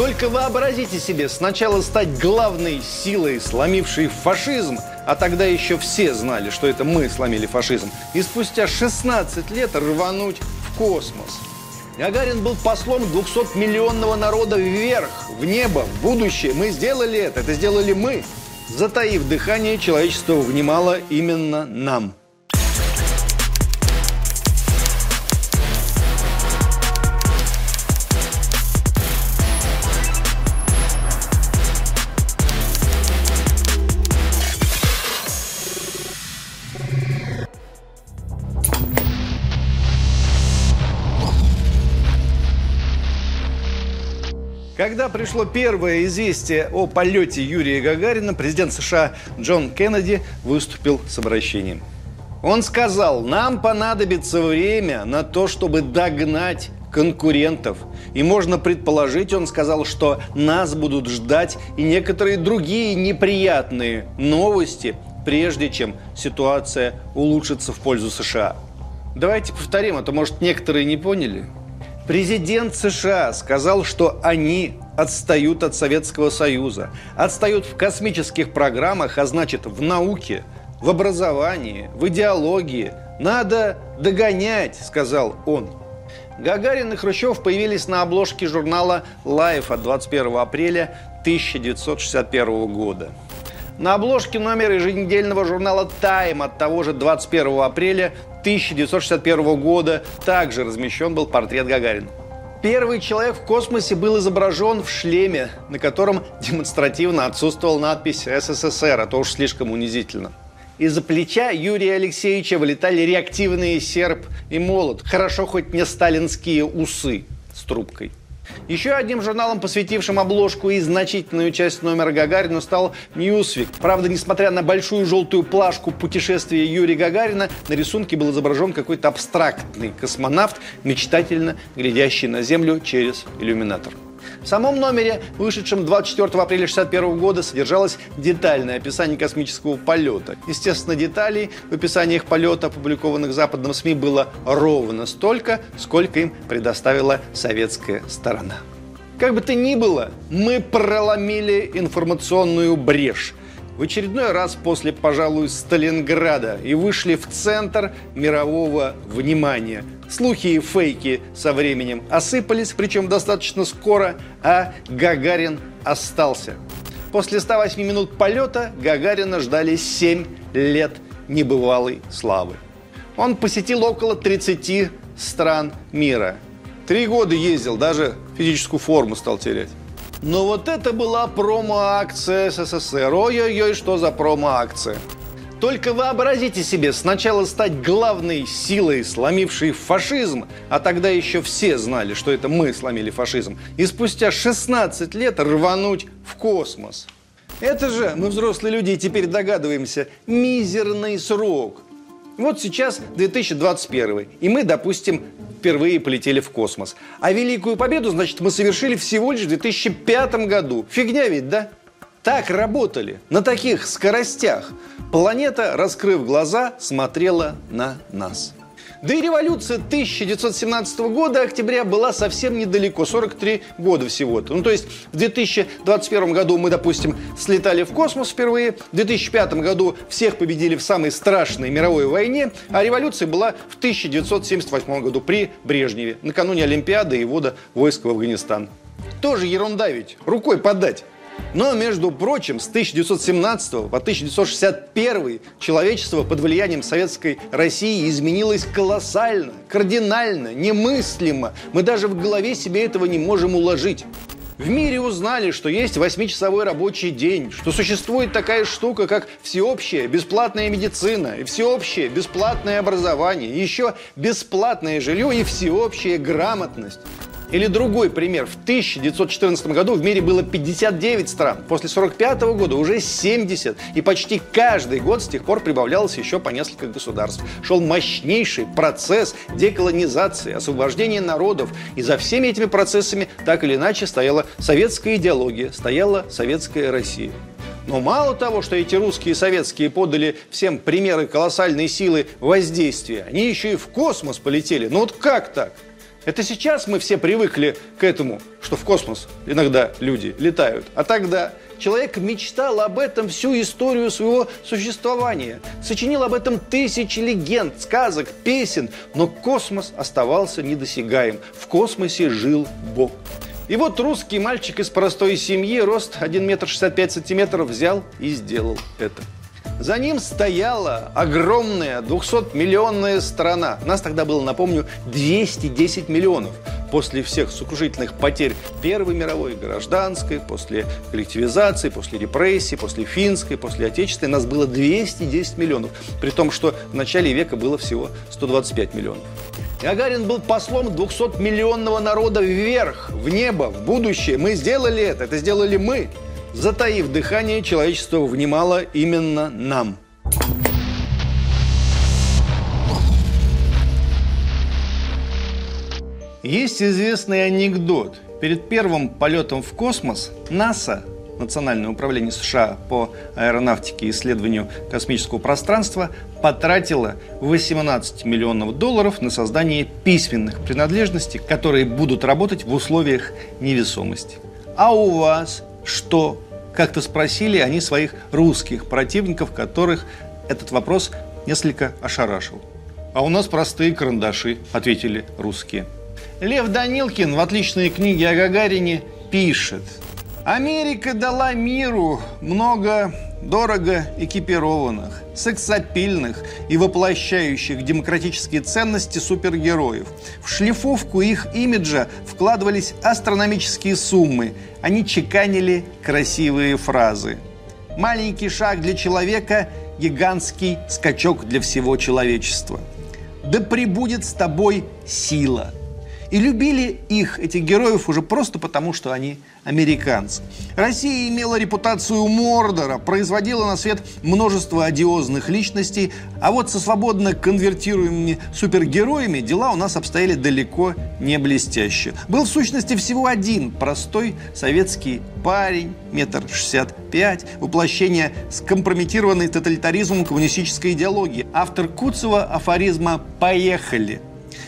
Только вообразите себе, сначала стать главной силой, сломившей фашизм, а тогда еще все знали, что это мы сломили фашизм, и спустя 16 лет рвануть в космос. Гагарин был послом 200-миллионного народа вверх, в небо, в будущее. Мы сделали это, это сделали мы. Затаив дыхание, человечество внимало именно нам – Когда пришло первое известие о полете Юрия Гагарина, президент США Джон Кеннеди выступил с обращением. Он сказал, нам понадобится время на то, чтобы догнать конкурентов. И можно предположить, он сказал, что нас будут ждать и некоторые другие неприятные новости, прежде чем ситуация улучшится в пользу США. Давайте повторим, а то, может, некоторые не поняли – Президент США сказал, что они отстают от Советского Союза, отстают в космических программах, а значит в науке, в образовании, в идеологии. Надо догонять, сказал он. Гагарин и Хрущев появились на обложке журнала Life от 21 апреля 1961 года. На обложке номера еженедельного журнала Time от того же 21 апреля 1961 года также размещен был портрет Гагарина. Первый человек в космосе был изображен в шлеме, на котором демонстративно отсутствовала надпись «СССР», а то уж слишком унизительно. Из-за плеча Юрия Алексеевича вылетали реактивные серп и молот. Хорошо хоть не сталинские усы с трубкой. Еще одним журналом, посвятившим обложку и значительную часть номера Гагарина, стал Newsweek. Правда, несмотря на большую желтую плашку путешествия Юрия Гагарина, на рисунке был изображен какой-то абстрактный космонавт, мечтательно глядящий на Землю через иллюминатор. В самом номере, вышедшем 24 апреля 1961 года, содержалось детальное описание космического полета. Естественно, деталей в описаниях полета, опубликованных в западном СМИ, было ровно столько, сколько им предоставила советская сторона. Как бы то ни было, мы проломили информационную брешь в очередной раз после, пожалуй, Сталинграда и вышли в центр мирового внимания. Слухи и фейки со временем осыпались, причем достаточно скоро, а Гагарин остался. После 108 минут полета Гагарина ждали 7 лет небывалой славы. Он посетил около 30 стран мира. Три года ездил, даже физическую форму стал терять. Но вот это была промо-акция СССР. Ой-ой-ой, что за промо-акция. Только вообразите себе, сначала стать главной силой, сломившей фашизм, а тогда еще все знали, что это мы сломили фашизм, и спустя 16 лет рвануть в космос. Это же, мы взрослые люди и теперь догадываемся, мизерный срок. Вот сейчас 2021, и мы, допустим, впервые полетели в космос. А Великую Победу, значит, мы совершили всего лишь в 2005 году. Фигня ведь, да? Так работали, на таких скоростях. Планета, раскрыв глаза, смотрела на нас. Да и революция 1917 года, октября, была совсем недалеко, 43 года всего-то. Ну, то есть в 2021 году мы, допустим, слетали в космос впервые, в 2005 году всех победили в самой страшной мировой войне, а революция была в 1978 году при Брежневе, накануне Олимпиады и ввода войск в Афганистан. Тоже ерунда ведь, рукой подать. Но, между прочим, с 1917 по 1961 человечество под влиянием советской России изменилось колоссально, кардинально, немыслимо. Мы даже в голове себе этого не можем уложить. В мире узнали, что есть восьмичасовой рабочий день, что существует такая штука, как всеобщая бесплатная медицина, и всеобщее бесплатное образование, и еще бесплатное жилье и всеобщая грамотность. Или другой пример. В 1914 году в мире было 59 стран. После 1945 года уже 70. И почти каждый год с тех пор прибавлялось еще по несколько государств. Шел мощнейший процесс деколонизации, освобождения народов. И за всеми этими процессами так или иначе стояла советская идеология, стояла советская Россия. Но мало того, что эти русские и советские подали всем примеры колоссальной силы воздействия, они еще и в космос полетели. Ну вот как так? Это сейчас мы все привыкли к этому, что в космос иногда люди летают. А тогда человек мечтал об этом всю историю своего существования. Сочинил об этом тысячи легенд, сказок, песен. Но космос оставался недосягаем. В космосе жил Бог. И вот русский мальчик из простой семьи, рост 1 метр 65 сантиметров, взял и сделал это. За ним стояла огромная 200-миллионная страна. Нас тогда было, напомню, 210 миллионов. После всех сокрушительных потерь Первой мировой, гражданской, после коллективизации, после репрессий, после финской, после отечественной, нас было 210 миллионов. При том, что в начале века было всего 125 миллионов. Гагарин был послом 200-миллионного народа вверх, в небо, в будущее. Мы сделали это, это сделали мы. Затаив дыхание, человечество внимало именно нам. Есть известный анекдот. Перед первым полетом в космос НАСА, Национальное управление США по аэронавтике и исследованию космического пространства, потратило 18 миллионов долларов на создание письменных принадлежностей, которые будут работать в условиях невесомости. А у вас что? Как-то спросили они своих русских противников, которых этот вопрос несколько ошарашил. А у нас простые карандаши, ответили русские. Лев Данилкин в отличной книге о Гагарине пишет. Америка дала миру много дорого экипированных, сексапильных и воплощающих демократические ценности супергероев. В шлифовку их имиджа вкладывались астрономические суммы. Они чеканили красивые фразы. Маленький шаг для человека – гигантский скачок для всего человечества. Да пребудет с тобой сила – и любили их, этих героев, уже просто потому, что они американцы. Россия имела репутацию Мордора, производила на свет множество одиозных личностей, а вот со свободно конвертируемыми супергероями дела у нас обстояли далеко не блестяще. Был в сущности всего один простой советский парень, метр шестьдесят пять, воплощение скомпрометированной тоталитаризмом коммунистической идеологии. Автор Куцева афоризма «Поехали!»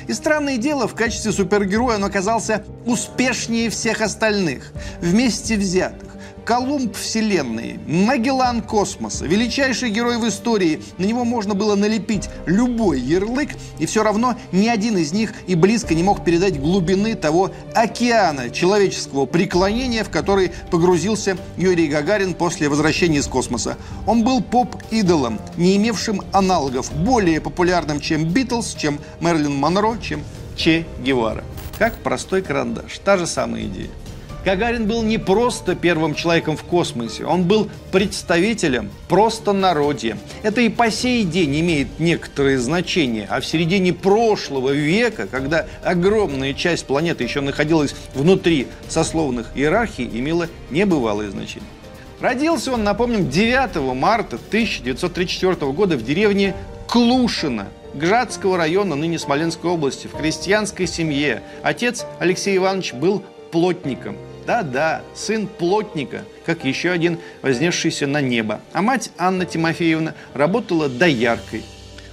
И странное дело, в качестве супергероя он оказался успешнее всех остальных, вместе взятых. Колумб Вселенной, Магеллан Космоса, величайший герой в истории. На него можно было налепить любой ярлык, и все равно ни один из них и близко не мог передать глубины того океана человеческого преклонения, в который погрузился Юрий Гагарин после возвращения из космоса. Он был поп-идолом, не имевшим аналогов, более популярным, чем Битлз, чем Мерлин Монро, чем Че Гевара. Как простой карандаш. Та же самая идея. Гагарин был не просто первым человеком в космосе, он был представителем просто народе. Это и по сей день имеет некоторое значение. А в середине прошлого века, когда огромная часть планеты еще находилась внутри сословных иерархий, имело небывалое значение. Родился он, напомним, 9 марта 1934 года в деревне Клушино Гжатского района, ныне Смоленской области, в крестьянской семье. Отец Алексей Иванович был плотником – да-да, сын плотника, как еще один вознесшийся на небо. А мать Анна Тимофеевна работала дояркой.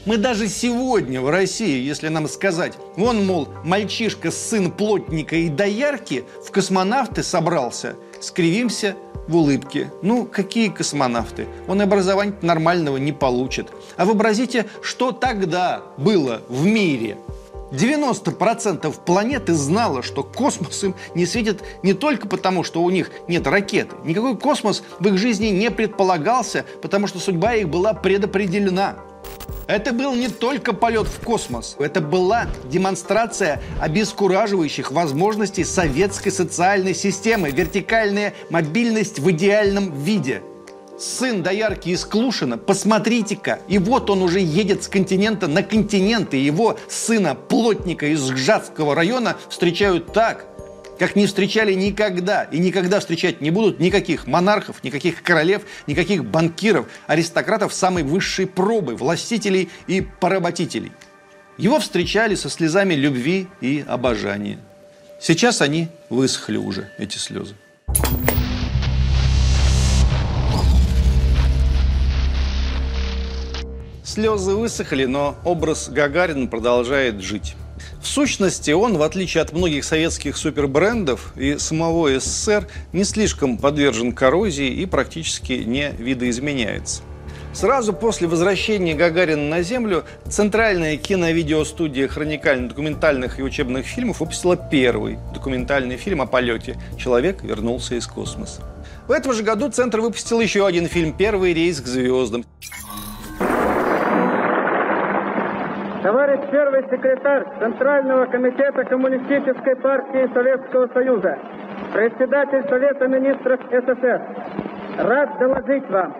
Мы даже сегодня в России, если нам сказать, вон, мол, мальчишка, сын плотника и доярки в космонавты собрался, скривимся в улыбке. Ну, какие космонавты? Он образования нормального не получит. А вообразите, что тогда было в мире – 90% планеты знало, что космос им не светит не только потому, что у них нет ракеты. Никакой космос в их жизни не предполагался, потому что судьба их была предопределена. Это был не только полет в космос, это была демонстрация обескураживающих возможностей советской социальной системы, вертикальная мобильность в идеальном виде – сын доярки из Клушина, посмотрите-ка, и вот он уже едет с континента на континент, и его сына плотника из Гжатского района встречают так, как не встречали никогда и никогда встречать не будут никаких монархов, никаких королев, никаких банкиров, аристократов самой высшей пробы, властителей и поработителей. Его встречали со слезами любви и обожания. Сейчас они высохли уже, эти слезы. Слезы высохли, но образ Гагарина продолжает жить. В сущности, он, в отличие от многих советских супербрендов и самого СССР, не слишком подвержен коррозии и практически не видоизменяется. Сразу после возвращения Гагарина на Землю Центральная киновидеостудия хроникально-документальных и учебных фильмов выпустила первый документальный фильм о полете «Человек вернулся из космоса». В этом же году Центр выпустил еще один фильм «Первый рейс к звездам». Товарищ первый секретарь Центрального комитета Коммунистической партии Советского Союза, председатель Совета министров СССР, рад доложить вам,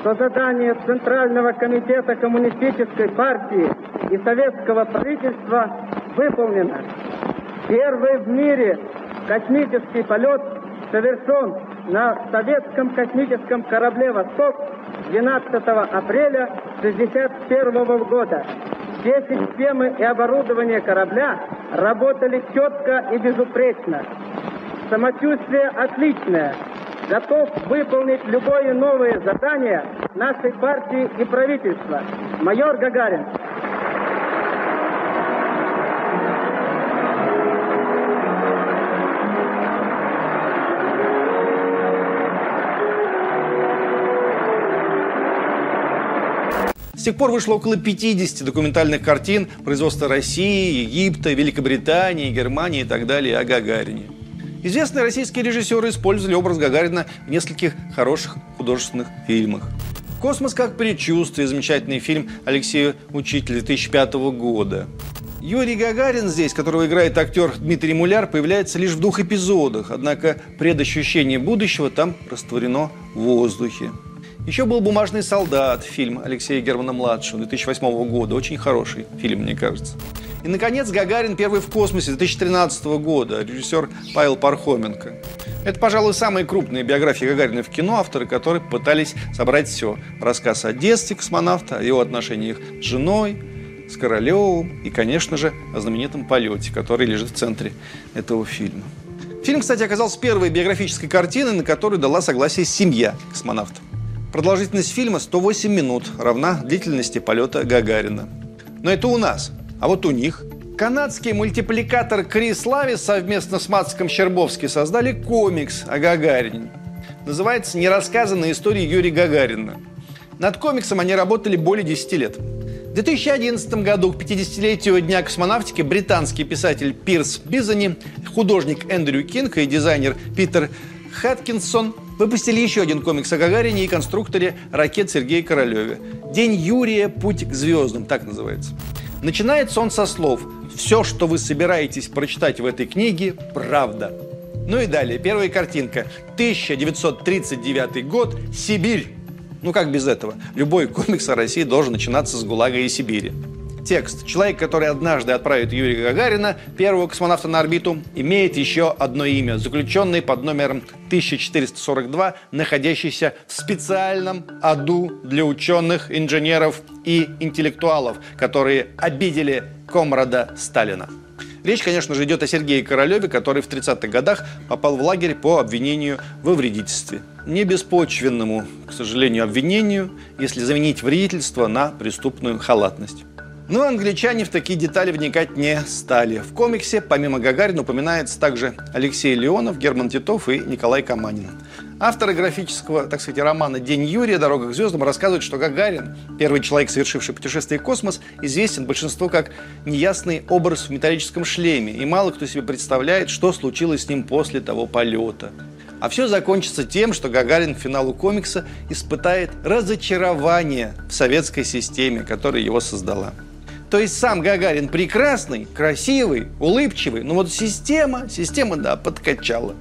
что задание Центрального комитета Коммунистической партии и Советского правительства выполнено. Первый в мире космический полет совершен на советском космическом корабле «Восток» 12 апреля 1961 года. Все системы и оборудование корабля работали четко и безупречно. Самочувствие отличное. Готов выполнить любое новое задание нашей партии и правительства. Майор Гагарин. Тех пор вышло около 50 документальных картин производства России, Египта, Великобритании, Германии и так далее о Гагарине. Известные российские режиссеры использовали образ Гагарина в нескольких хороших художественных фильмах. «Космос как предчувствие» – замечательный фильм Алексея Учителя 2005 года. Юрий Гагарин здесь, которого играет актер Дмитрий Муляр, появляется лишь в двух эпизодах, однако предощущение будущего там растворено в воздухе. Еще был «Бумажный солдат», фильм Алексея Германа-младшего 2008 года. Очень хороший фильм, мне кажется. И, наконец, «Гагарин. Первый в космосе» 2013 года. Режиссер Павел Пархоменко. Это, пожалуй, самые крупные биографии Гагарина в кино, авторы которых пытались собрать все. Рассказ о детстве космонавта, о его отношениях с женой, с Королевым и, конечно же, о знаменитом полете, который лежит в центре этого фильма. Фильм, кстати, оказался первой биографической картиной, на которую дала согласие семья космонавта. Продолжительность фильма 108 минут, равна длительности полета Гагарина. Но это у нас. А вот у них Канадский мультипликатор Крис Лави совместно с Мацком Щербовски создали комикс о Гагарине. Называется «Нерассказанная история Юрия Гагарина». Над комиксом они работали более 10 лет. В 2011 году, к 50-летию Дня космонавтики, британский писатель Пирс Бизани, художник Эндрю Кинг и дизайнер Питер Хаткинсон выпустили еще один комикс о Гагарине и конструкторе ракет Сергея Королеве. «День Юрия. Путь к звездам», так называется. Начинается он со слов «Все, что вы собираетесь прочитать в этой книге, правда». Ну и далее, первая картинка. 1939 год, Сибирь. Ну как без этого? Любой комикс о России должен начинаться с ГУЛАГа и Сибири. Текст. Человек, который однажды отправит Юрия Гагарина, первого космонавта на орбиту, имеет еще одно имя, заключенный под номером 1442, находящийся в специальном аду для ученых, инженеров и интеллектуалов, которые обидели комрада Сталина. Речь, конечно же, идет о Сергее Королеве, который в 30-х годах попал в лагерь по обвинению во вредительстве. Не беспочвенному, к сожалению, обвинению, если заменить вредительство на преступную халатность. Но англичане в такие детали вникать не стали. В комиксе, помимо Гагарина, упоминается также Алексей Леонов, Герман Титов и Николай Каманин. Авторы графического, так сказать, романа «День Юрия. Дорога к звездам» рассказывают, что Гагарин, первый человек, совершивший путешествие в космос, известен большинству как неясный образ в металлическом шлеме, и мало кто себе представляет, что случилось с ним после того полета. А все закончится тем, что Гагарин к финалу комикса испытает разочарование в советской системе, которая его создала. То есть сам Гагарин прекрасный, красивый, улыбчивый, но вот система, система, да, подкачала.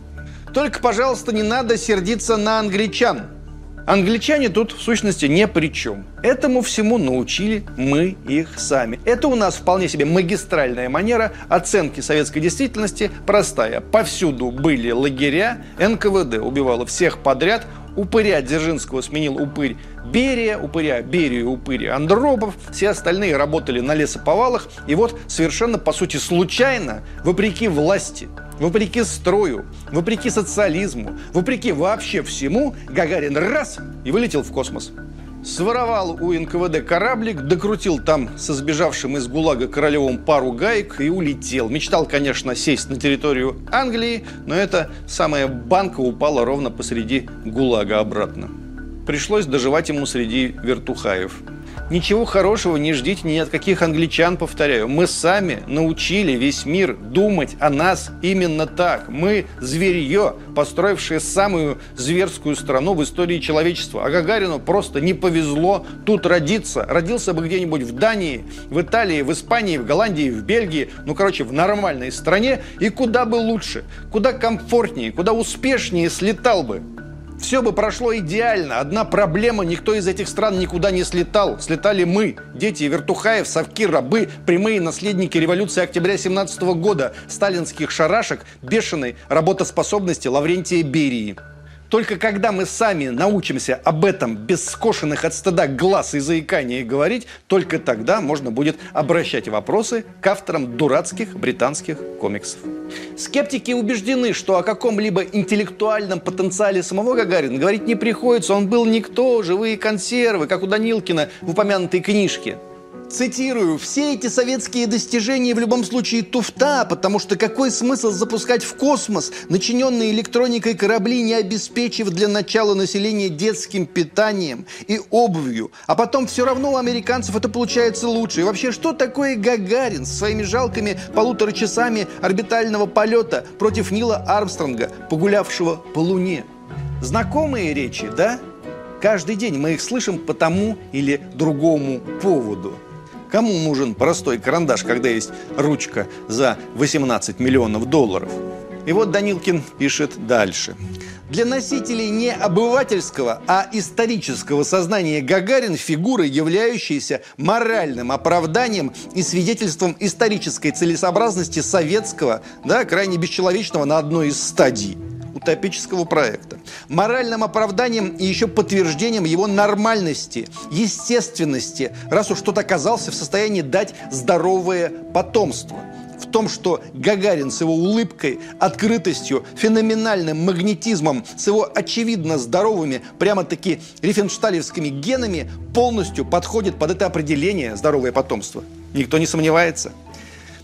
Только, пожалуйста, не надо сердиться на англичан. Англичане тут, в сущности, не при чем. Этому всему научили мы их сами. Это у нас вполне себе магистральная манера оценки советской действительности простая. Повсюду были лагеря, НКВД убивало всех подряд, упыря Дзержинского сменил упырь Берия, упыря Берию, упырь Андропов. Все остальные работали на лесоповалах. И вот совершенно, по сути, случайно, вопреки власти, вопреки строю, вопреки социализму, вопреки вообще всему, Гагарин раз и вылетел в космос. Своровал у НКВД кораблик, докрутил там со сбежавшим из ГУЛАГа Королевым пару гаек и улетел. Мечтал, конечно, сесть на территорию Англии, но эта самая банка упала ровно посреди ГУЛАГа обратно. Пришлось доживать ему среди вертухаев. Ничего хорошего не ждите ни от каких англичан, повторяю. Мы сами научили весь мир думать о нас именно так. Мы зверье, построившее самую зверскую страну в истории человечества. А Гагарину просто не повезло тут родиться. Родился бы где-нибудь в Дании, в Италии, в Испании, в Голландии, в Бельгии. Ну, короче, в нормальной стране. И куда бы лучше, куда комфортнее, куда успешнее слетал бы. Все бы прошло идеально. Одна проблема, никто из этих стран никуда не слетал. Слетали мы, дети вертухаев, совки, рабы, прямые наследники революции октября 17 года, сталинских шарашек, бешеной работоспособности Лаврентия Берии. Только когда мы сами научимся об этом без скошенных от стыда глаз и заикания говорить, только тогда можно будет обращать вопросы к авторам дурацких британских комиксов. Скептики убеждены, что о каком-либо интеллектуальном потенциале самого Гагарина говорить не приходится. Он был никто, живые консервы, как у Данилкина в упомянутой книжке. Цитирую, все эти советские достижения в любом случае туфта, потому что какой смысл запускать в космос начиненные электроникой корабли, не обеспечив для начала населения детским питанием и обувью, а потом все равно у американцев это получается лучше. И вообще, что такое Гагарин со своими жалкими полутора часами орбитального полета против Нила Армстронга, погулявшего по Луне? Знакомые речи, да? Каждый день мы их слышим по тому или другому поводу. Кому нужен простой карандаш, когда есть ручка за 18 миллионов долларов? И вот Данилкин пишет дальше. Для носителей не обывательского, а исторического сознания Гагарин – фигура, являющаяся моральным оправданием и свидетельством исторической целесообразности советского, да, крайне бесчеловечного на одной из стадий – утопического проекта. Моральным оправданием и еще подтверждением его нормальности, естественности, раз уж тот оказался в состоянии дать здоровое потомство в том, что Гагарин с его улыбкой, открытостью, феноменальным магнетизмом, с его очевидно здоровыми, прямо-таки рифеншталевскими генами полностью подходит под это определение «здоровое потомство». Никто не сомневается.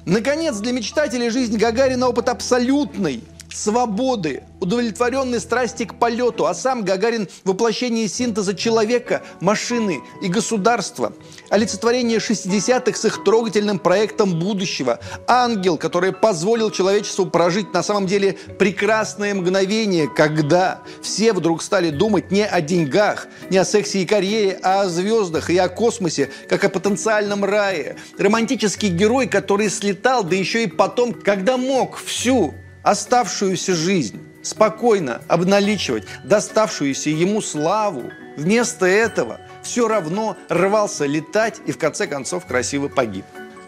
Наконец, для мечтателей жизнь Гагарина опыт абсолютный, свободы, удовлетворенной страсти к полету, а сам Гагарин – воплощение синтеза человека, машины и государства, олицетворение 60-х с их трогательным проектом будущего, ангел, который позволил человечеству прожить на самом деле прекрасное мгновение, когда все вдруг стали думать не о деньгах, не о сексе и карьере, а о звездах и о космосе, как о потенциальном рае. Романтический герой, который слетал, да еще и потом, когда мог всю оставшуюся жизнь спокойно обналичивать доставшуюся ему славу, вместо этого все равно рвался летать и в конце концов красиво погиб.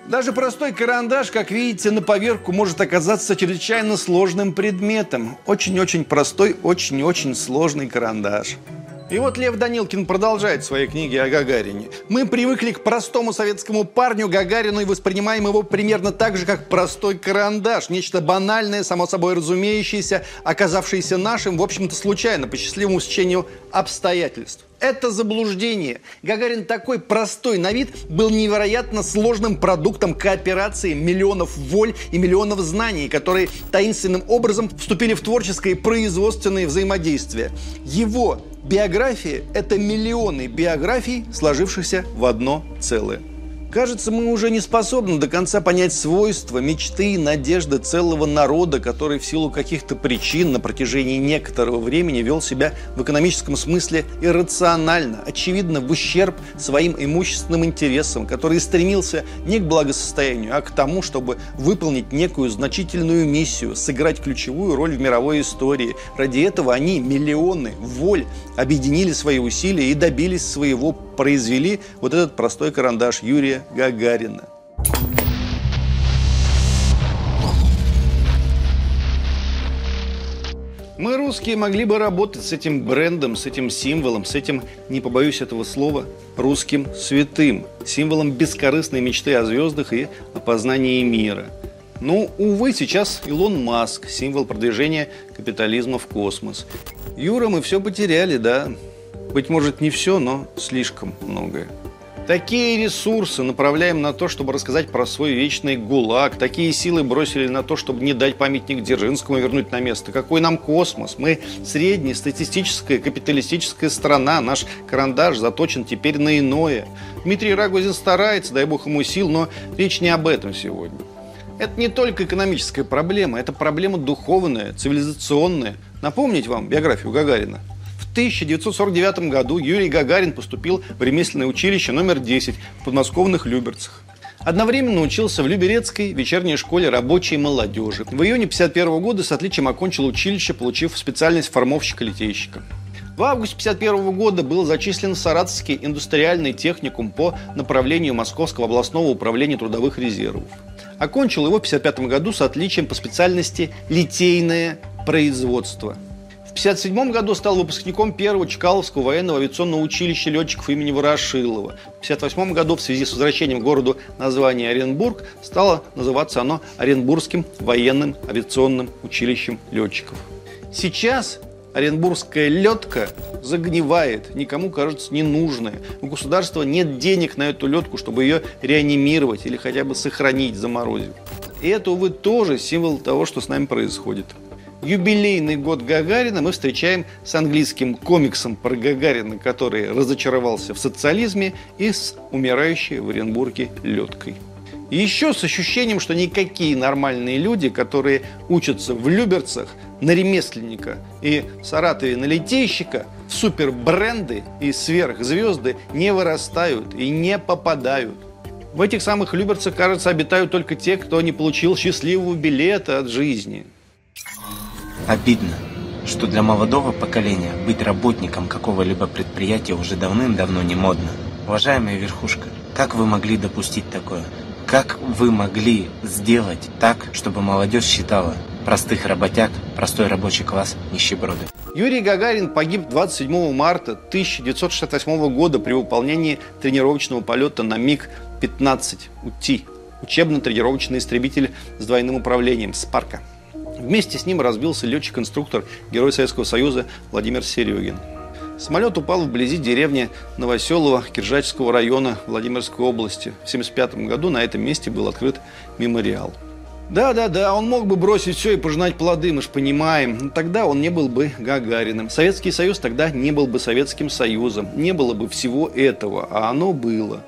Даже простой карандаш, как видите, на поверку может оказаться чрезвычайно сложным предметом. Очень-очень простой, очень-очень сложный карандаш. И вот Лев Данилкин продолжает свои книги о Гагарине. Мы привыкли к простому советскому парню Гагарину и воспринимаем его примерно так же, как простой карандаш. Нечто банальное, само собой разумеющееся, оказавшееся нашим, в общем-то, случайно, по счастливому стечению обстоятельств. Это заблуждение. Гагарин такой простой на вид был невероятно сложным продуктом кооперации миллионов воль и миллионов знаний, которые таинственным образом вступили в творческое и производственное взаимодействие. Его биография – это миллионы биографий, сложившихся в одно целое. Кажется, мы уже не способны до конца понять свойства, мечты и надежды целого народа, который в силу каких-то причин на протяжении некоторого времени вел себя в экономическом смысле иррационально, очевидно, в ущерб своим имущественным интересам, который стремился не к благосостоянию, а к тому, чтобы выполнить некую значительную миссию, сыграть ключевую роль в мировой истории. Ради этого они, миллионы воль, объединили свои усилия и добились своего произвели вот этот простой карандаш Юрия Гагарина. Мы, русские, могли бы работать с этим брендом, с этим символом, с этим, не побоюсь этого слова, русским святым, символом бескорыстной мечты о звездах и о познании мира. Но, ну, увы, сейчас Илон Маск, символ продвижения капитализма в космос. Юра, мы все потеряли, да? Быть может, не все, но слишком многое. Такие ресурсы направляем на то, чтобы рассказать про свой вечный ГУЛАГ. Такие силы бросили на то, чтобы не дать памятник Дзержинскому вернуть на место. Какой нам космос? Мы средняя статистическая капиталистическая страна. Наш карандаш заточен теперь на иное. Дмитрий Рагозин старается, дай бог ему сил, но речь не об этом сегодня. Это не только экономическая проблема, это проблема духовная, цивилизационная. Напомнить вам биографию Гагарина – 1949 году Юрий Гагарин поступил в ремесленное училище номер 10 в подмосковных Люберцах. Одновременно учился в Люберецкой вечерней школе рабочей молодежи. В июне 1951 года с отличием окончил училище, получив специальность формовщика-литейщика. В августе 1951 года был зачислен в Саратовский индустриальный техникум по направлению Московского областного управления трудовых резервов. Окончил его в 1955 году с отличием по специальности «литейное производство». В 1957 году стал выпускником первого Чкаловского военного авиационного училища летчиков имени Ворошилова. В 1958 году в связи с возвращением к городу названия Оренбург стало называться оно Оренбургским военным авиационным училищем летчиков. Сейчас Оренбургская летка загнивает, никому кажется ненужная. У государства нет денег на эту летку, чтобы ее реанимировать или хотя бы сохранить, заморозив. И это, увы, тоже символ того, что с нами происходит юбилейный год Гагарина мы встречаем с английским комиксом про Гагарина, который разочаровался в социализме, и с умирающей в Оренбурге леткой. И еще с ощущением, что никакие нормальные люди, которые учатся в Люберцах на ремесленника и Саратове на литейщика, в супербренды и сверхзвезды не вырастают и не попадают. В этих самых Люберцах, кажется, обитают только те, кто не получил счастливого билета от жизни – Обидно, что для молодого поколения быть работником какого-либо предприятия уже давным-давно не модно. Уважаемая верхушка, как вы могли допустить такое? Как вы могли сделать так, чтобы молодежь считала простых работяг, простой рабочий класс нищеброды? Юрий Гагарин погиб 27 марта 1968 года при выполнении тренировочного полета на МиГ-15 УТИ, учебно-тренировочный истребитель с двойным управлением «Спарка». Вместе с ним разбился летчик-инструктор, герой Советского Союза Владимир Серегин. Самолет упал вблизи деревни Новоселово Киржачского района Владимирской области. В 1975 году на этом месте был открыт мемориал. Да-да-да, он мог бы бросить все и пожинать плоды, мы же понимаем. Но тогда он не был бы Гагариным. Советский Союз тогда не был бы Советским Союзом. Не было бы всего этого, а оно было.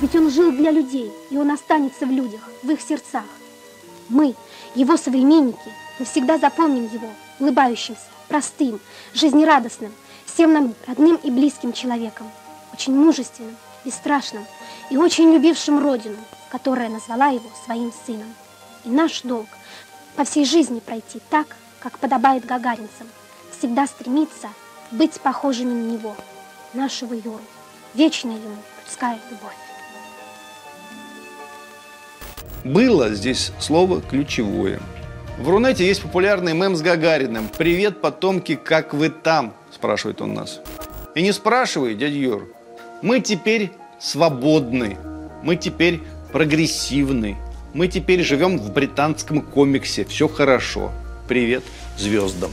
Ведь он жил для людей, и он останется в людях, в их сердцах. Мы, его современники, навсегда запомним его улыбающимся, простым, жизнерадостным, всем нам родным и близким человеком, очень мужественным, бесстрашным и очень любившим Родину, которая назвала его своим сыном. И наш долг по всей жизни пройти так, как подобает гагаринцам, всегда стремиться быть похожими на него, нашего Юру, вечная ему людская любовь. Было здесь слово ключевое. В Рунете есть популярный мем с Гагариным. «Привет, потомки, как вы там?» – спрашивает он нас. И не спрашивай, дядя Юр. Мы теперь свободны. Мы теперь прогрессивны. Мы теперь живем в британском комиксе. Все хорошо. Привет звездам.